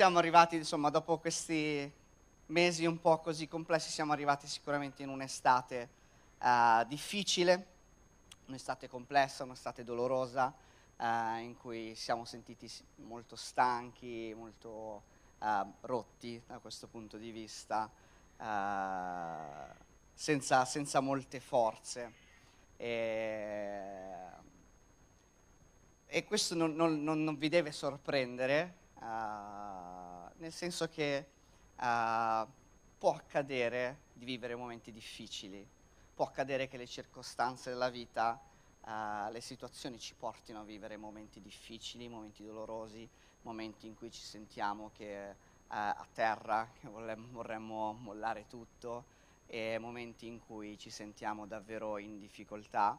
siamo arrivati, insomma, dopo questi mesi un po' così complessi, siamo arrivati sicuramente in un'estate uh, difficile, un'estate complessa, un'estate dolorosa, uh, in cui siamo sentiti molto stanchi, molto uh, rotti da questo punto di vista, senza, senza, molte forze. E, e questo non, non, non, vi deve sorprendere, nel senso che uh, può accadere di vivere momenti difficili, può accadere che le circostanze della vita, uh, le situazioni ci portino a vivere momenti difficili, momenti dolorosi, momenti in cui ci sentiamo che uh, a terra, che vorremmo, mollare tutto, e momenti in cui ci sentiamo davvero in difficoltà.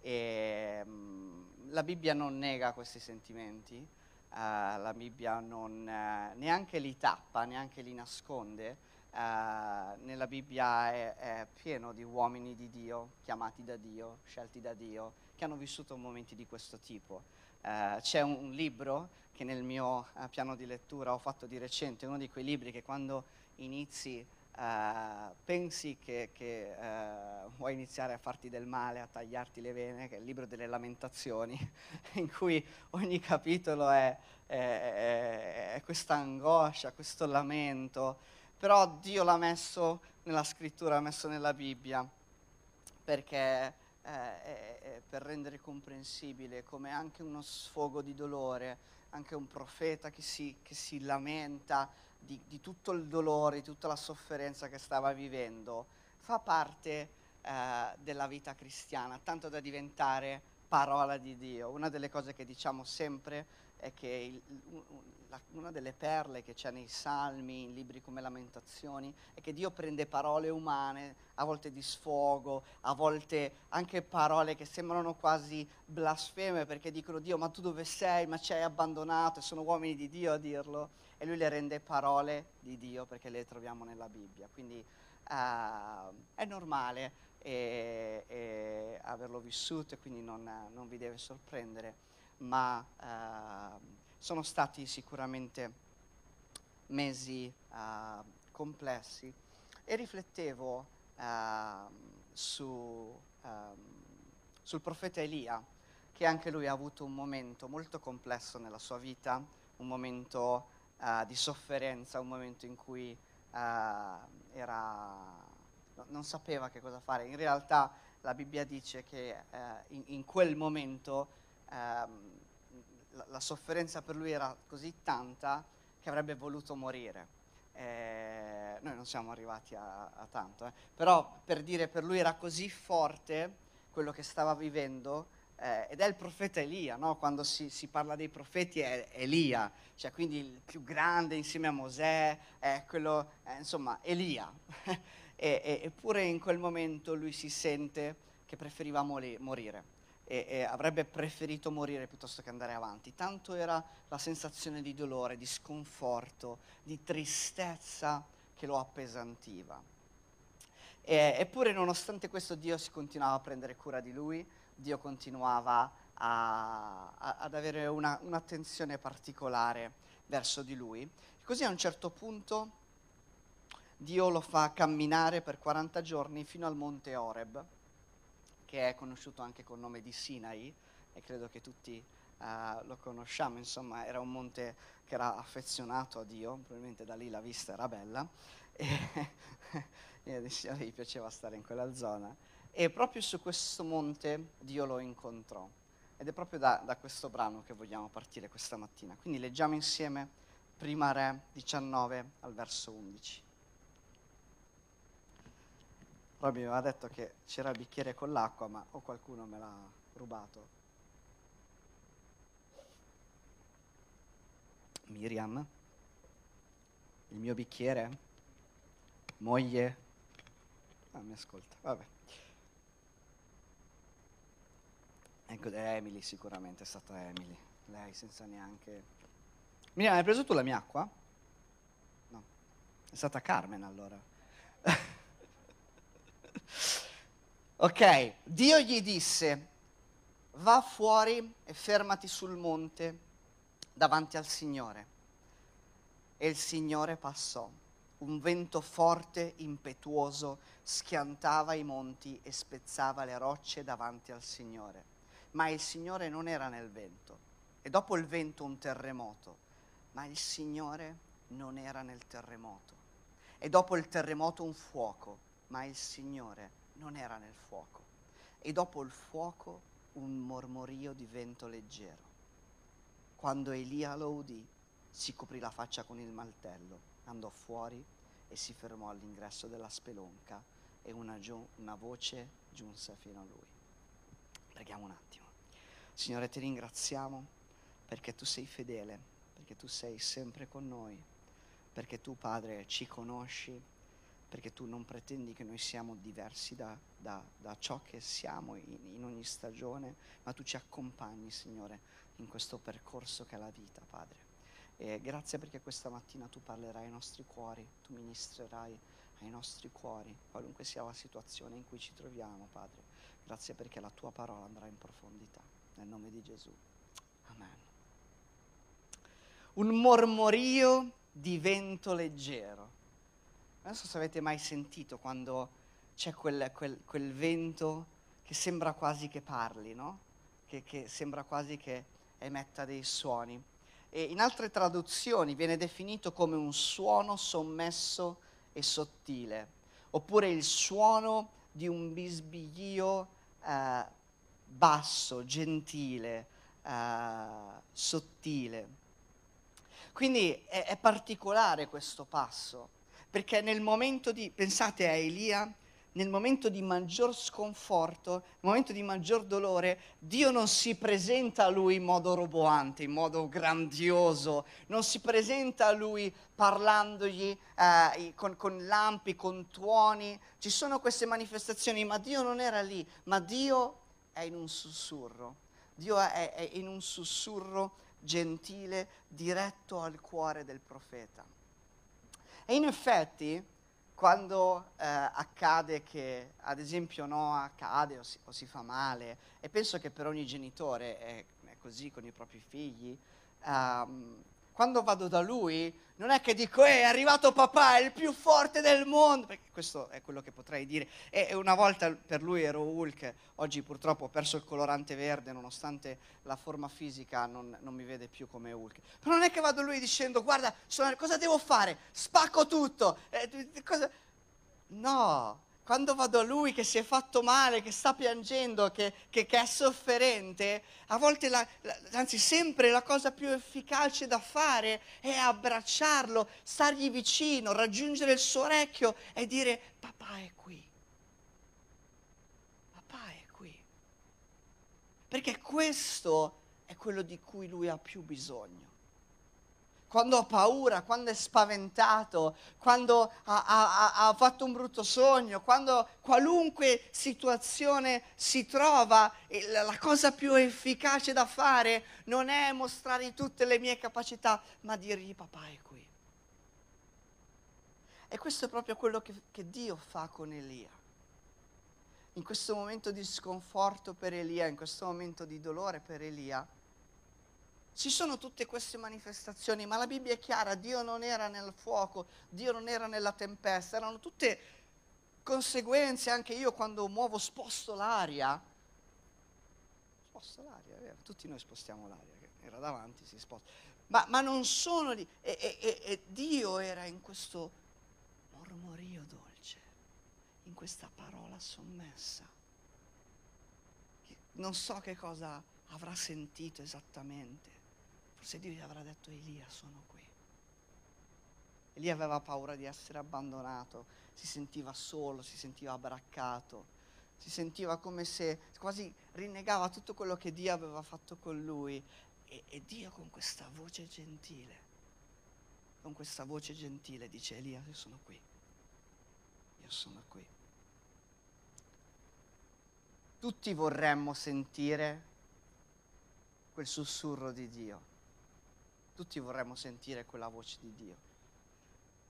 E, um, la Bibbia non nega questi sentimenti, uh, la Bibbia non, uh, neanche li tappa, neanche li nasconde. Uh, nella Bibbia è, è, pieno di uomini di Dio, chiamati da Dio, scelti da Dio, che hanno vissuto momenti di questo tipo. c'è un, un, libro che nel mio piano di lettura ho fatto di recente, uno di quei libri che quando inizi Uh, pensi che, che uh, vuoi iniziare a farti del male, a tagliarti le vene, che è il libro delle lamentazioni, in cui ogni capitolo è, è, è, è questa angoscia, questo lamento, però Dio l'ha messo nella scrittura, l'ha messo nella Bibbia, perché eh, per rendere comprensibile come anche uno sfogo di dolore, anche un profeta che si, che si lamenta, di, di, tutto il dolore, di tutta la sofferenza che stava vivendo, fa parte eh, della vita cristiana, tanto da diventare parola di Dio. Una delle cose che diciamo sempre è che il, una delle perle che c'è nei salmi, in libri come Lamentazioni, è che Dio prende parole umane, a volte di sfogo, a volte anche parole che sembrano quasi blasfeme perché dicono Dio ma tu dove sei, ma ci hai abbandonato e sono uomini di Dio a dirlo. E lui le rende parole di Dio perché le troviamo nella Bibbia. Quindi uh, è normale e, e averlo vissuto e quindi non, non vi deve sorprendere. Ma eh, sono stati sicuramente mesi eh, complessi e riflettevo eh, su, ehm, sul profeta Elia, che anche lui ha avuto un momento molto complesso nella sua vita, un momento eh, di sofferenza, un momento in cui eh, era, non sapeva che cosa fare. In realtà la Bibbia dice che in, in quel momento ehm, la, la, sofferenza per lui era così tanta che avrebbe voluto morire. Eh, noi non siamo arrivati a, a tanto, eh. però per dire per lui era così forte quello che stava vivendo eh, ed è il profeta Elia, no? quando si, si, parla dei profeti è Elia, cioè quindi il più grande insieme a Mosè, è quello, eh, insomma, Elia. e, e, eppure in quel momento lui si sente che preferiva morire e, e avrebbe preferito morire piuttosto che andare avanti. Tanto era la sensazione di dolore, di sconforto, di tristezza che lo appesantiva. E, eppure nonostante questo Dio si continuava a prendere cura di lui, Dio continuava a, a, ad avere una, un'attenzione particolare verso di lui. Così a un certo punto Dio lo fa camminare per 40 giorni fino al monte Oreb che è conosciuto anche col nome di Sinai e credo che tutti uh, lo conosciamo, insomma era un monte che era affezionato a Dio, probabilmente da lì la vista era bella e, e a lei piaceva stare in quella zona e proprio su questo monte Dio lo incontrò ed è proprio da, da questo brano che vogliamo partire questa mattina. Quindi leggiamo insieme prima Re 19 al verso 11. Robby mi aveva detto che c'era il bicchiere con l'acqua, ma o qualcuno me l'ha rubato. Miriam, il mio bicchiere, moglie, ah, mi ascolta, vabbè. Ecco, è Emily sicuramente, è stata Emily, lei senza neanche... Miriam, hai preso tu la mia acqua? No, è stata Carmen allora. Ok, Dio gli disse, va fuori e fermati sul monte davanti al Signore. e il Signore passò. Un vento forte, impetuoso, schiantava i monti e spezzava le rocce davanti al Signore. Ma il Signore non era nel vento. E dopo il vento un terremoto. Ma il Signore non era nel terremoto. E dopo il terremoto un fuoco. Ma il Signore non era nel fuoco. E dopo il fuoco un mormorio di vento leggero. Quando Elia lo udì, si coprì la faccia con il mantello andò fuori e si fermò all'ingresso della spelonca e una, giu- una voce giunse fino a lui. Preghiamo un attimo. Signore, ti ringraziamo perché tu sei fedele, perché tu sei sempre con noi, perché tu, Padre, ci conosci, perché tu non pretendi che noi siamo diversi da, da, da ciò che siamo in, in ogni stagione, ma tu ci accompagni, Signore, in questo percorso che è la vita, Padre. E grazie perché questa mattina tu parlerai ai nostri cuori, tu ministrerai ai nostri cuori, qualunque sia la situazione in cui ci troviamo, Padre. Grazie perché la tua parola andrà in profondità. Nel nome di Gesù. Amen. Un mormorio di vento leggero. Non so se avete mai sentito quando c'è quel, quel, quel vento che sembra quasi che parli, no? Che, che sembra quasi che emetta dei suoni e in altre traduzioni viene definito come un suono sommesso e sottile, oppure il suono di un bisbiglio eh, basso, gentile, eh, sottile. Quindi è, è particolare questo passo, perché nel momento di, pensate a Elia, nel momento di maggior sconforto, nel momento di maggior dolore, Dio non si presenta a lui in modo roboante, in modo grandioso, non si presenta a lui parlandogli eh, con, con lampi, con tuoni. Ci sono queste manifestazioni, ma Dio non era lì, ma Dio è in un sussurro. Dio è, è in un sussurro gentile, diretto al cuore del profeta. E in effetti quando eh, accade che, ad esempio, Noah cade o si, o si, fa male, e penso che per ogni genitore è, è così con i propri figli, um, quando vado da lui non è che dico eh, è arrivato papà, è il più forte del mondo, perché questo è quello che potrei dire. E una volta per lui ero Hulk, oggi purtroppo ho perso il colorante verde, nonostante la forma fisica non, non mi vede più come Hulk. Però non è che vado lui dicendo guarda, sono, cosa devo fare? Spacco tutto. Eh, cosa... No, quando vado a lui che si è fatto male, che sta piangendo, che, che, che è sofferente, a volte, la, la, anzi sempre la cosa più efficace da fare è abbracciarlo, stargli vicino, raggiungere il suo orecchio e dire papà è qui. Papà è qui. Perché questo è quello di cui lui ha più bisogno quando ha paura, quando è spaventato, quando ha, ha, ha, fatto un brutto sogno, quando qualunque situazione si trova, la cosa più efficace da fare non è mostrare tutte le mie capacità, ma dirgli papà è qui. E questo è proprio quello che, che Dio fa con Elia. In questo momento di sconforto per Elia, in questo momento di dolore per Elia, ci sono tutte queste manifestazioni, ma la Bibbia è chiara, Dio non era nel fuoco, Dio non era nella tempesta, erano tutte conseguenze, anche io quando muovo sposto l'aria, sposto l'aria, è vero, tutti noi spostiamo l'aria, era davanti, si sposta, ma, ma non sono lì, e, e, e Dio era in questo mormorio dolce, in questa parola sommessa. Non so che cosa avrà sentito esattamente Forse Dio gli avrà detto Elia, sono qui. Elia aveva paura di essere abbandonato, si sentiva solo, si sentiva braccato, si sentiva come se quasi rinnegava tutto quello che Dio aveva fatto con lui. E, e Dio con questa voce gentile, con questa voce gentile dice Elia, io sono qui, io sono qui. Tutti vorremmo sentire quel sussurro di Dio. Tutti vorremmo sentire quella voce di Dio.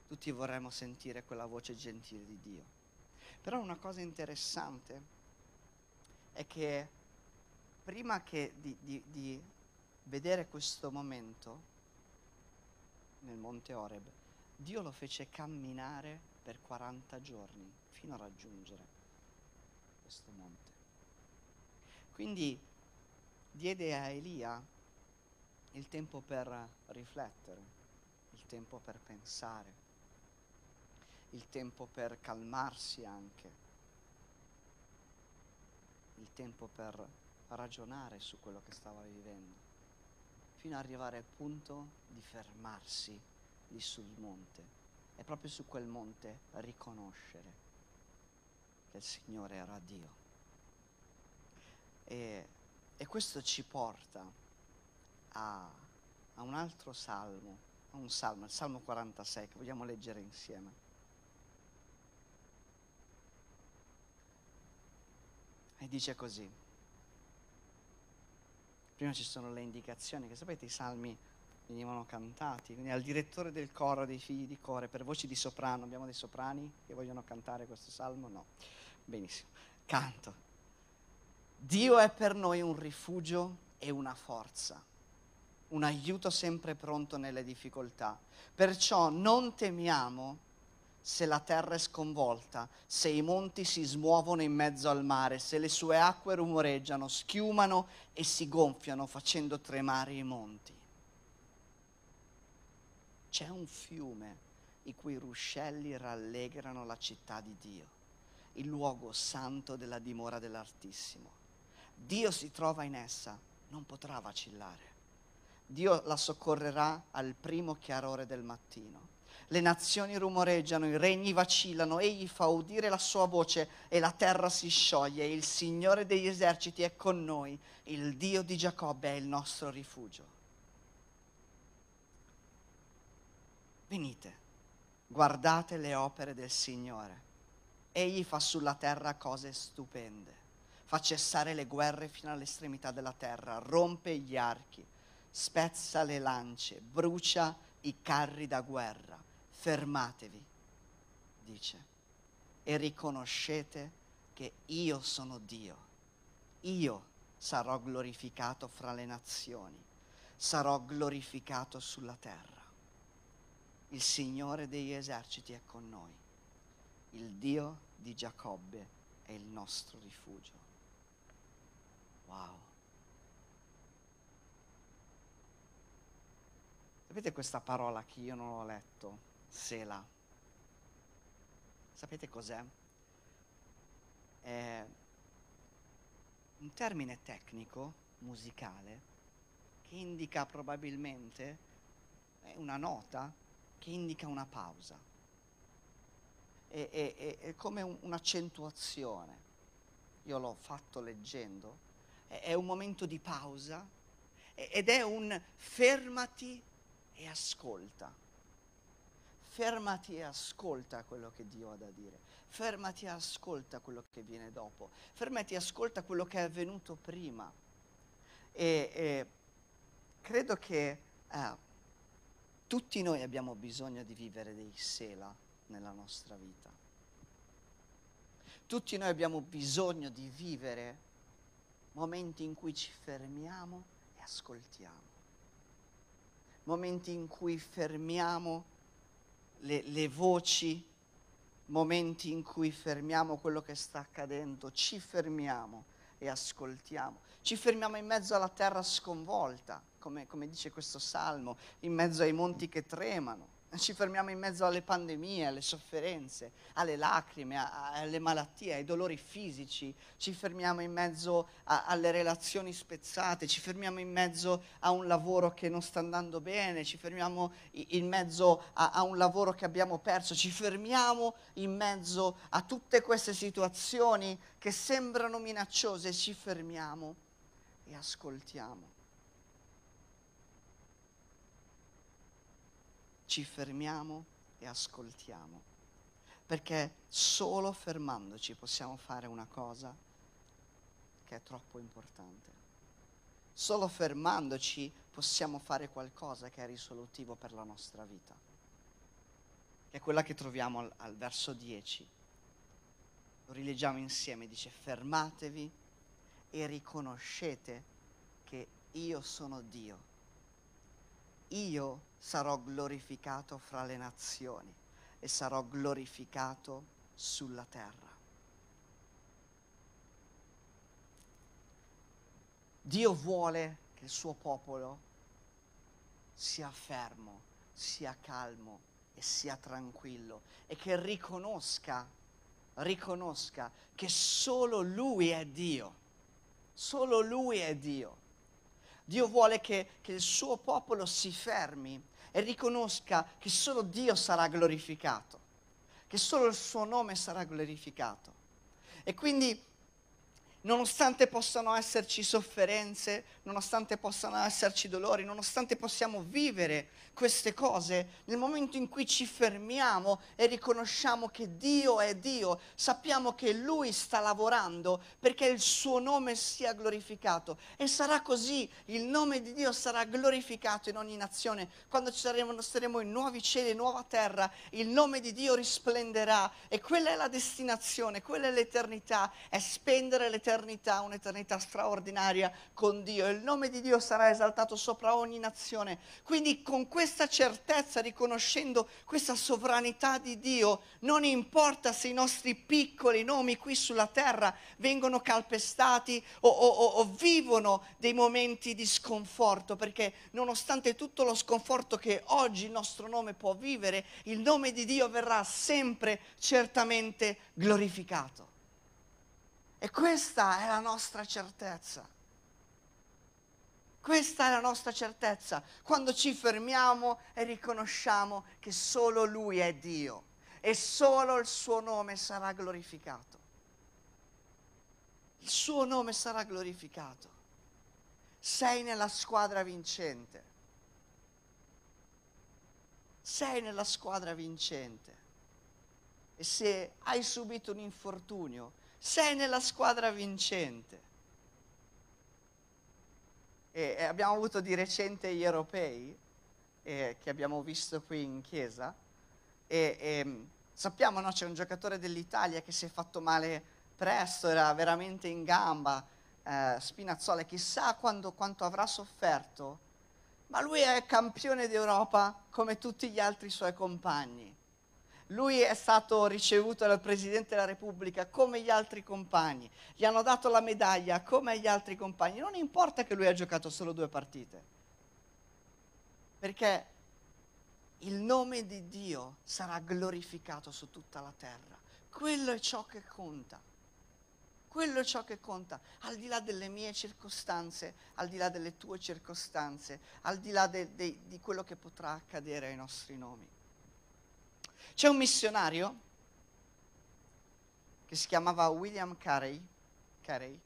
Tutti vorremmo sentire quella voce gentile di Dio. Però una cosa interessante è che prima che di, di, di vedere questo momento, nel monte Oreb, Dio lo fece camminare per 40 giorni fino a raggiungere questo monte. Quindi diede a Elia il tempo per riflettere, il tempo per pensare, il tempo per calmarsi anche, il tempo per ragionare su quello che stava vivendo, fino ad arrivare al punto di fermarsi lì sul monte e proprio su quel monte riconoscere che il Signore era Dio. E, e questo ci porta a, a un altro salmo, a un salmo, il Salmo 46, che vogliamo leggere insieme. E dice così. Prima ci sono le indicazioni, che sapete i salmi venivano cantati, quindi al direttore del coro dei figli di core per voci di soprano, abbiamo dei soprani che vogliono cantare questo salmo? No. Benissimo. Canto. Dio è per noi un rifugio e una forza, un aiuto sempre pronto nelle difficoltà. Perciò non temiamo se la terra è sconvolta, se i monti si smuovono in mezzo al mare, se le sue acque rumoreggiano, schiumano e si gonfiano facendo tremare i monti. C'è un fiume i cui ruscelli rallegrano la città di Dio, il luogo santo della dimora dell'Altissimo. Dio si trova in essa, non potrà vacillare. Dio la soccorrerà al primo chiarore del mattino. Le nazioni rumoreggiano, i regni vacillano, egli fa udire la sua voce e la terra si scioglie. Il Signore degli eserciti è con noi, il Dio di Giacobbe è il nostro rifugio. Venite, guardate le opere del Signore. Egli fa sulla terra cose stupende fa cessare le guerre fino all'estremità della terra, rompe gli archi, spezza le lance, brucia i carri da guerra. Fermatevi, dice, e riconoscete che io sono Dio. Io sarò glorificato fra le nazioni, sarò glorificato sulla terra. Il Signore degli eserciti è con noi, il Dio di Giacobbe è il nostro rifugio. Wow. Sapete questa parola che io non ho letto? Sela. Sapete cos'è? È un termine tecnico, musicale, che indica probabilmente una nota che indica una pausa. È, è, è, come un, un'accentuazione. Io l'ho fatto leggendo è un momento di pausa ed è un fermati e ascolta. Fermati e ascolta quello che Dio ha da dire. Fermati e ascolta quello che viene dopo. Fermati e ascolta quello che è avvenuto prima. E, e credo che eh, tutti noi abbiamo bisogno di vivere dei sela nella nostra vita. Tutti noi abbiamo bisogno di vivere momenti in cui ci fermiamo e ascoltiamo, momenti in cui fermiamo le, le voci, momenti in cui fermiamo quello che sta accadendo, ci fermiamo e ascoltiamo, ci fermiamo in mezzo alla terra sconvolta, come, come dice questo salmo, in mezzo ai monti che tremano ci fermiamo in mezzo alle pandemie, alle sofferenze, alle lacrime, alle malattie, ai dolori fisici, ci fermiamo in mezzo a, alle relazioni spezzate, ci fermiamo in mezzo a un lavoro che non sta andando bene, ci fermiamo in mezzo a, a un lavoro che abbiamo perso, ci fermiamo in mezzo a tutte queste situazioni che sembrano minacciose, ci fermiamo e ascoltiamo. Ci fermiamo e ascoltiamo. Perché solo fermandoci possiamo fare una cosa che è troppo importante. Solo fermandoci possiamo fare qualcosa che è risolutivo per la nostra vita. Che è quella che troviamo al, al verso 10. Lo rileggiamo insieme, dice fermatevi e riconoscete che io sono Dio io sarò glorificato fra le nazioni e sarò glorificato sulla terra. Dio vuole che il suo popolo sia fermo, sia calmo e sia tranquillo e che riconosca, riconosca che solo Lui è Dio, solo Lui è Dio. Dio vuole che, che il suo popolo si fermi e riconosca che solo Dio sarà glorificato, che solo il suo nome sarà glorificato. E quindi nonostante possano esserci sofferenze, nonostante possano esserci dolori, nonostante possiamo vivere queste cose, nel momento in cui ci fermiamo e riconosciamo che Dio è Dio, sappiamo che Lui sta lavorando perché il suo nome sia glorificato. E sarà così, il nome di Dio sarà glorificato in ogni nazione. Quando saremo, saremo in nuovi cieli, nuova terra, il nome di Dio risplenderà e quella è la destinazione, quella è l'eternità, è spendere l'eternità, un'eternità straordinaria con Dio. Il nome di Dio sarà esaltato sopra ogni nazione. Quindi con questa certezza, riconoscendo questa sovranità di Dio, non importa se i nostri piccoli nomi qui sulla terra vengono calpestati o, o, o vivono dei momenti di sconforto, perché nonostante tutto lo sconforto che oggi il nostro nome può vivere, il nome di Dio verrà sempre certamente glorificato. E questa è la nostra certezza. Questa è la nostra certezza, quando ci fermiamo e riconosciamo che solo Lui è Dio e solo il suo nome sarà glorificato. Il suo nome sarà glorificato. Sei nella squadra vincente. Sei nella squadra vincente. E se hai subito un infortunio, sei nella squadra vincente. E, abbiamo avuto di recente gli europei eh, che abbiamo visto qui in chiesa. E, e sappiamo, no, c'è un giocatore dell'Italia che si è fatto male presto, era veramente in gamba, eh, Spinazzola, chissà quando, quanto avrà sofferto, ma lui è campione d'Europa come tutti gli altri suoi compagni. Lui è stato ricevuto dal Presidente della Repubblica come gli altri compagni, gli hanno dato la medaglia come agli altri compagni, non importa che lui ha giocato solo due partite, perché il nome di Dio sarà glorificato su tutta la terra. Quello è ciò che conta. Quello è ciò che conta, al di là delle mie circostanze, al di là delle tue circostanze, al di là de, de, di quello che potrà accadere ai nostri nomi. C'è un missionario che si chiamava William Carey, Carey.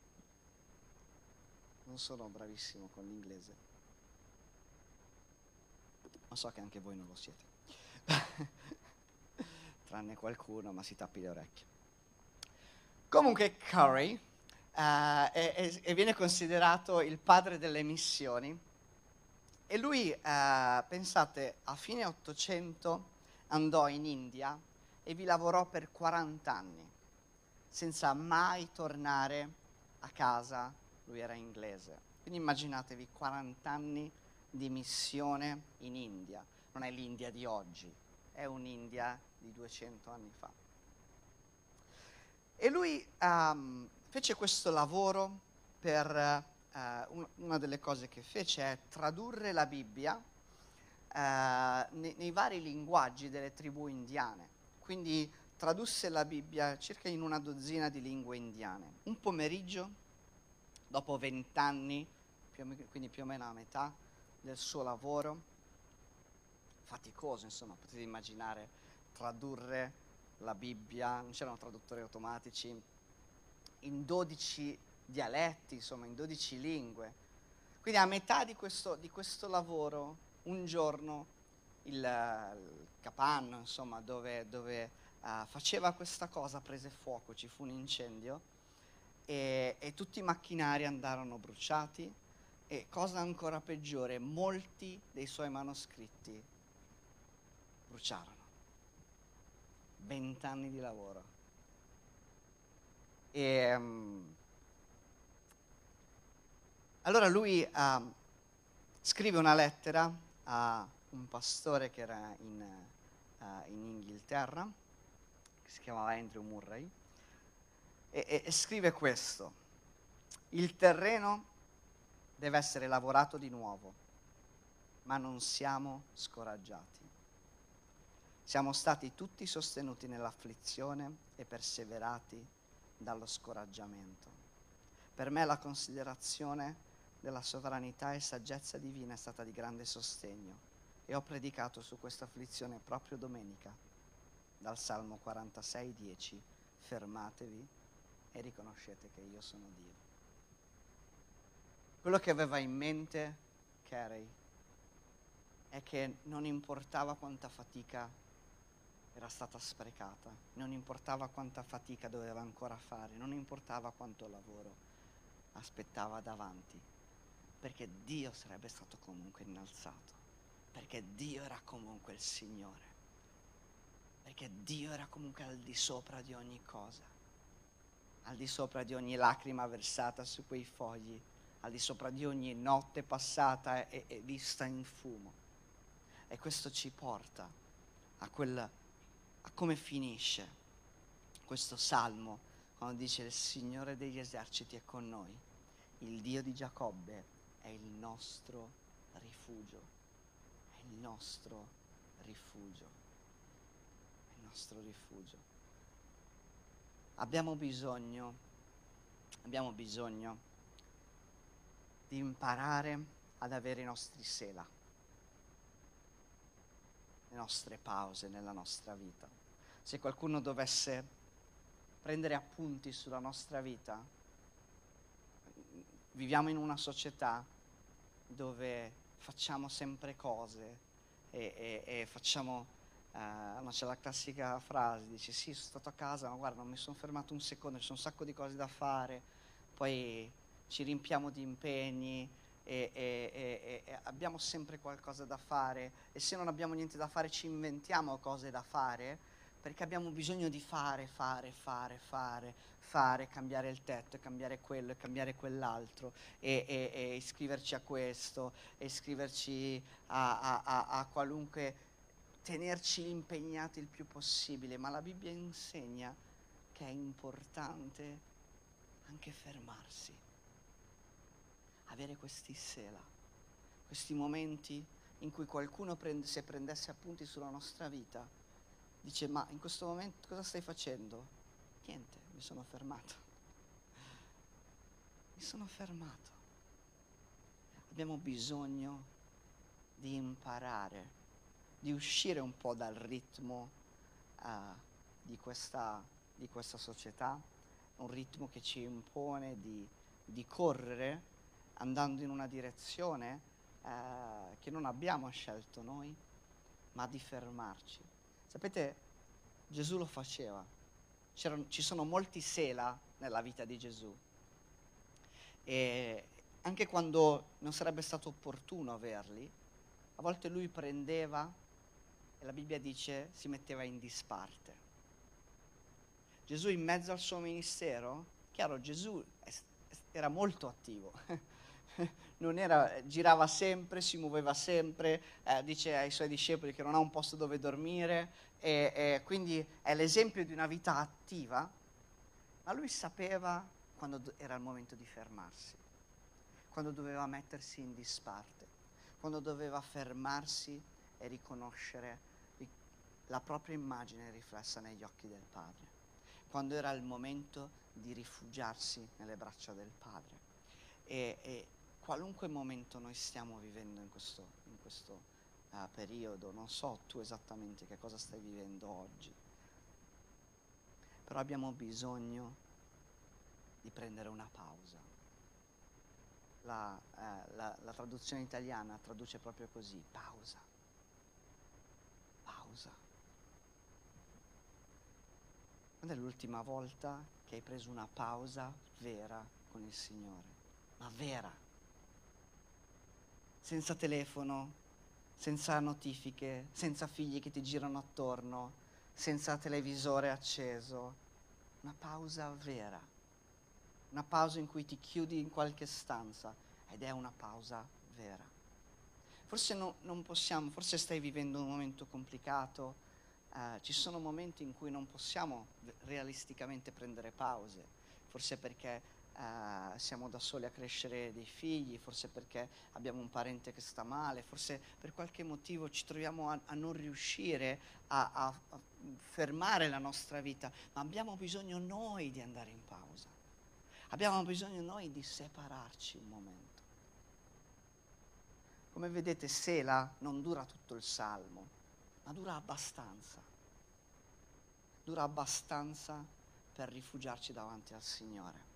non sono bravissimo con l'inglese, ma so che anche voi non lo siete, tranne qualcuno, ma si tappi le orecchie. Comunque Carey uh, è, è, è, viene considerato il padre delle missioni e lui, uh, pensate, a fine 800 andò in India e vi lavorò per 40 anni, senza mai tornare a casa, lui era inglese. Quindi immaginatevi 40 anni di missione in India, non è l'India di oggi, è un'India di 200 anni fa. E lui um, fece questo lavoro per uh, un, una delle cose che fece è tradurre la Bibbia eh, nei, nei vari linguaggi delle tribù indiane. Quindi tradusse la Bibbia circa in una dozzina di lingue indiane. Un pomeriggio, dopo vent'anni, quindi più o meno a metà del suo lavoro, faticoso, insomma, potete immaginare tradurre la Bibbia, non c'erano traduttori automatici, in 12 dialetti, insomma, in 12 lingue. Quindi a metà di questo, di questo lavoro un giorno il, il capanno, insomma, dove, dove uh, faceva questa cosa prese fuoco, ci fu un incendio e, e tutti i macchinari andarono bruciati e cosa ancora peggiore, molti dei suoi manoscritti bruciarono. Vent'anni di lavoro. E, um, allora lui uh, scrive una lettera a un pastore che era in, uh, in Inghilterra, che si chiamava Andrew Murray, e, e, e scrive questo. Il terreno deve essere lavorato di nuovo, ma non siamo scoraggiati. Siamo stati tutti sostenuti nell'afflizione e perseverati dallo scoraggiamento. Per me la considerazione della sovranità e saggezza divina è stata di grande sostegno e ho predicato su questa afflizione proprio domenica dal Salmo 46, 10. Fermatevi e riconoscete che io sono Dio. Quello che aveva in mente Carey è che non importava quanta fatica era stata sprecata, non importava quanta fatica doveva ancora fare, non importava quanto lavoro aspettava davanti, perché Dio sarebbe stato comunque innalzato, perché Dio era comunque il Signore, perché Dio era comunque al di sopra di ogni cosa, al di sopra di ogni lacrima versata su quei fogli, al di sopra di ogni notte passata e, e vista in fumo. E questo ci porta a, quel, a come finisce questo salmo quando dice il Signore degli eserciti è con noi, il Dio di Giacobbe è il nostro rifugio, è il nostro rifugio, è il nostro rifugio. Abbiamo bisogno, abbiamo bisogno di imparare ad avere i nostri sela, le nostre pause nella nostra vita. Se qualcuno dovesse prendere appunti sulla nostra vita, viviamo in una società dove facciamo sempre cose e, e, e facciamo, uh, no, c'è la classica frase, dice sì, sono stato a casa, ma guarda, non mi sono fermato un secondo, ci sono un sacco di cose da fare, poi ci riempiamo di impegni e, e, e, abbiamo sempre qualcosa da fare e se non abbiamo niente da fare ci inventiamo cose da fare perché abbiamo bisogno di fare, fare, fare, fare, fare, cambiare il tetto, cambiare quello, e cambiare quell'altro, e, e, e, iscriverci a questo, e iscriverci a, a, a, a qualunque, tenerci impegnati il più possibile, ma la Bibbia insegna che è importante anche fermarsi, avere questi sela, questi momenti in cui qualcuno prende, se prendesse appunti sulla nostra vita, dice ma in questo momento cosa stai facendo? Niente, mi sono fermato. Mi sono fermato. Abbiamo bisogno di imparare, di uscire un po' dal ritmo uh, di, questa, di, questa, società, un ritmo che ci impone di, di correre andando in una direzione uh, che non abbiamo scelto noi, ma di fermarci Sapete, Gesù lo faceva. C'erano, ci sono molti sela nella vita di Gesù. E anche quando non sarebbe stato opportuno averli, a volte lui prendeva e la Bibbia dice si metteva in disparte. Gesù in mezzo al suo ministero, chiaro, Gesù era molto attivo. era, girava sempre, si muoveva sempre, eh, dice ai suoi discepoli che non ha un posto dove dormire, e, e quindi è l'esempio di una vita attiva, ma lui sapeva quando era il momento di fermarsi, quando doveva mettersi in disparte, quando doveva fermarsi e riconoscere la propria immagine riflessa negli occhi del Padre, quando era il momento di rifugiarsi nelle braccia del Padre. E, e qualunque momento noi stiamo vivendo in questo, in questo uh, periodo, non so tu esattamente che cosa stai vivendo oggi, però abbiamo bisogno di prendere una pausa. La, eh, la, la traduzione italiana traduce proprio così, pausa, pausa. Quando è l'ultima volta che hai preso una pausa vera con il Signore? Ma vera senza telefono, senza notifiche, senza figli che ti girano attorno, senza televisore acceso. Una pausa vera, una pausa in cui ti chiudi in qualche stanza ed è una pausa vera. Forse no, non possiamo, forse stai vivendo un momento complicato, uh, ci sono momenti in cui non possiamo realisticamente prendere pause, forse perché Uh, siamo da soli a crescere dei figli, forse perché abbiamo un parente che sta male, forse per qualche motivo ci troviamo a, a non riuscire a, a, a, fermare la nostra vita, ma abbiamo bisogno noi di andare in pausa, abbiamo bisogno noi di separarci un momento. Come vedete, Sela non dura tutto il salmo, ma dura abbastanza. Dura abbastanza per rifugiarci davanti al Signore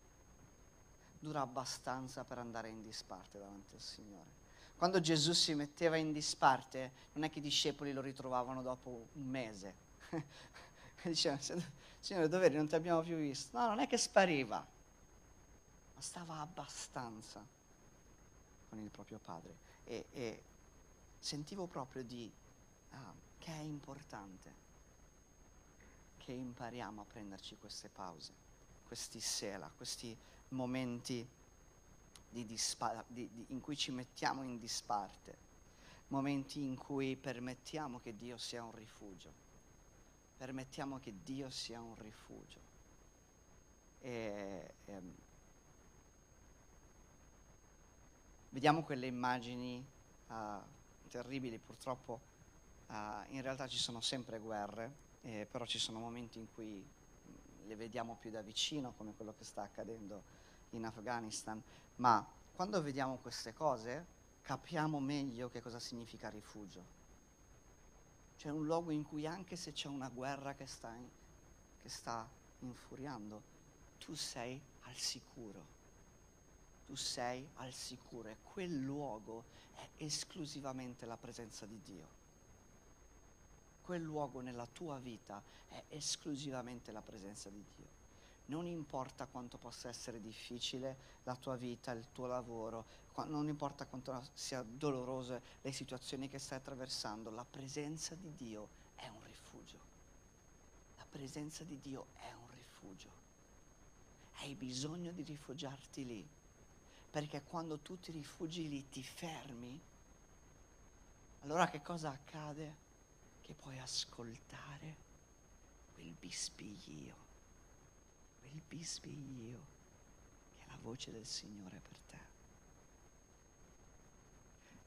dura abbastanza per andare in disparte davanti al Signore. Quando Gesù si metteva in disparte, non è che i discepoli lo ritrovavano dopo un mese. Dicevano, Signore, dov'eri? Non ti abbiamo più visto. No, non è che spariva, ma stava abbastanza con il proprio padre. E, e sentivo proprio di, ah, che è importante che impariamo a prenderci queste pause, questi sela, questi momenti di dispa- di, di, in cui ci mettiamo in disparte, momenti in cui permettiamo che Dio sia un rifugio, permettiamo che Dio sia un rifugio. E, ehm, vediamo quelle immagini uh, terribili, purtroppo uh, in realtà ci sono sempre guerre, eh, però ci sono momenti in cui le vediamo più da vicino, come quello che sta accadendo in Afghanistan, ma quando vediamo queste cose capiamo meglio che cosa significa rifugio. C'è un luogo in cui anche se c'è una guerra che sta, in, che sta infuriando, tu sei al sicuro. Tu sei al sicuro e quel luogo è esclusivamente la presenza di Dio. Quel luogo nella tua vita è esclusivamente la presenza di Dio non importa quanto possa essere difficile la tua vita, il tuo lavoro, non importa quanto sia dolorose le situazioni che stai attraversando, la presenza di Dio è un rifugio. La presenza di Dio è un rifugio. Hai bisogno di rifugiarti lì, perché quando tu ti rifugi lì ti fermi, allora che cosa accade? Che puoi ascoltare quel bisbiglio il bisbiglio che è la voce del Signore per te.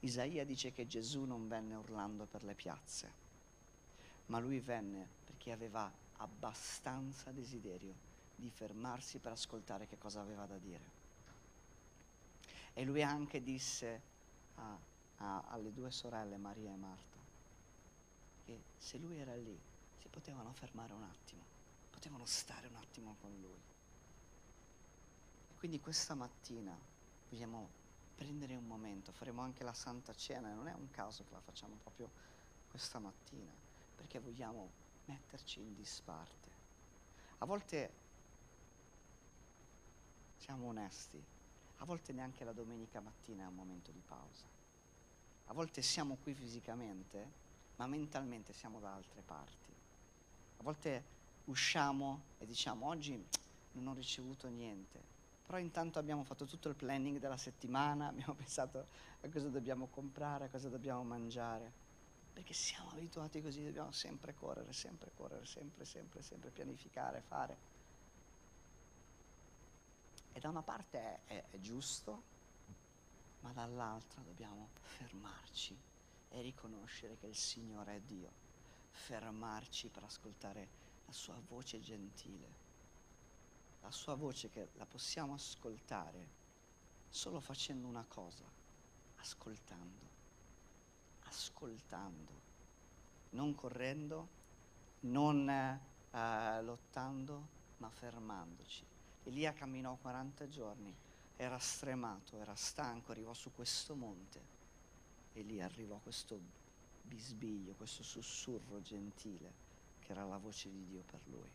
Isaia dice che Gesù non venne urlando per le piazze, ma lui venne perché aveva abbastanza desiderio di fermarsi per ascoltare che cosa aveva da dire. E lui anche disse a, a, alle due sorelle, Maria e Marta, che se lui era lì si potevano fermare un attimo potevano stare un attimo con lui. E quindi questa mattina vogliamo prendere un momento, faremo anche la Santa Cena e non è un caso che la facciamo proprio questa mattina, perché vogliamo metterci in disparte. A volte, siamo onesti, a volte neanche la domenica mattina è un momento di pausa. A volte siamo qui fisicamente, ma mentalmente siamo da altre parti. A volte usciamo e diciamo oggi non ho ricevuto niente, però intanto abbiamo fatto tutto il planning della settimana, abbiamo pensato a cosa dobbiamo comprare, a cosa dobbiamo mangiare, perché siamo abituati così, dobbiamo sempre correre, sempre correre, sempre, sempre, sempre pianificare, fare. E da una parte è, è, è giusto, ma dall'altra dobbiamo fermarci e riconoscere che il Signore è Dio, fermarci per ascoltare la sua voce gentile, la sua voce che la possiamo ascoltare solo facendo una cosa, ascoltando, ascoltando, non correndo, non eh, lottando, ma fermandoci. Elia camminò 40 giorni, era stremato, era stanco, arrivò su questo monte e lì arrivò questo bisbiglio, questo sussurro gentile che era la voce di Dio per lui.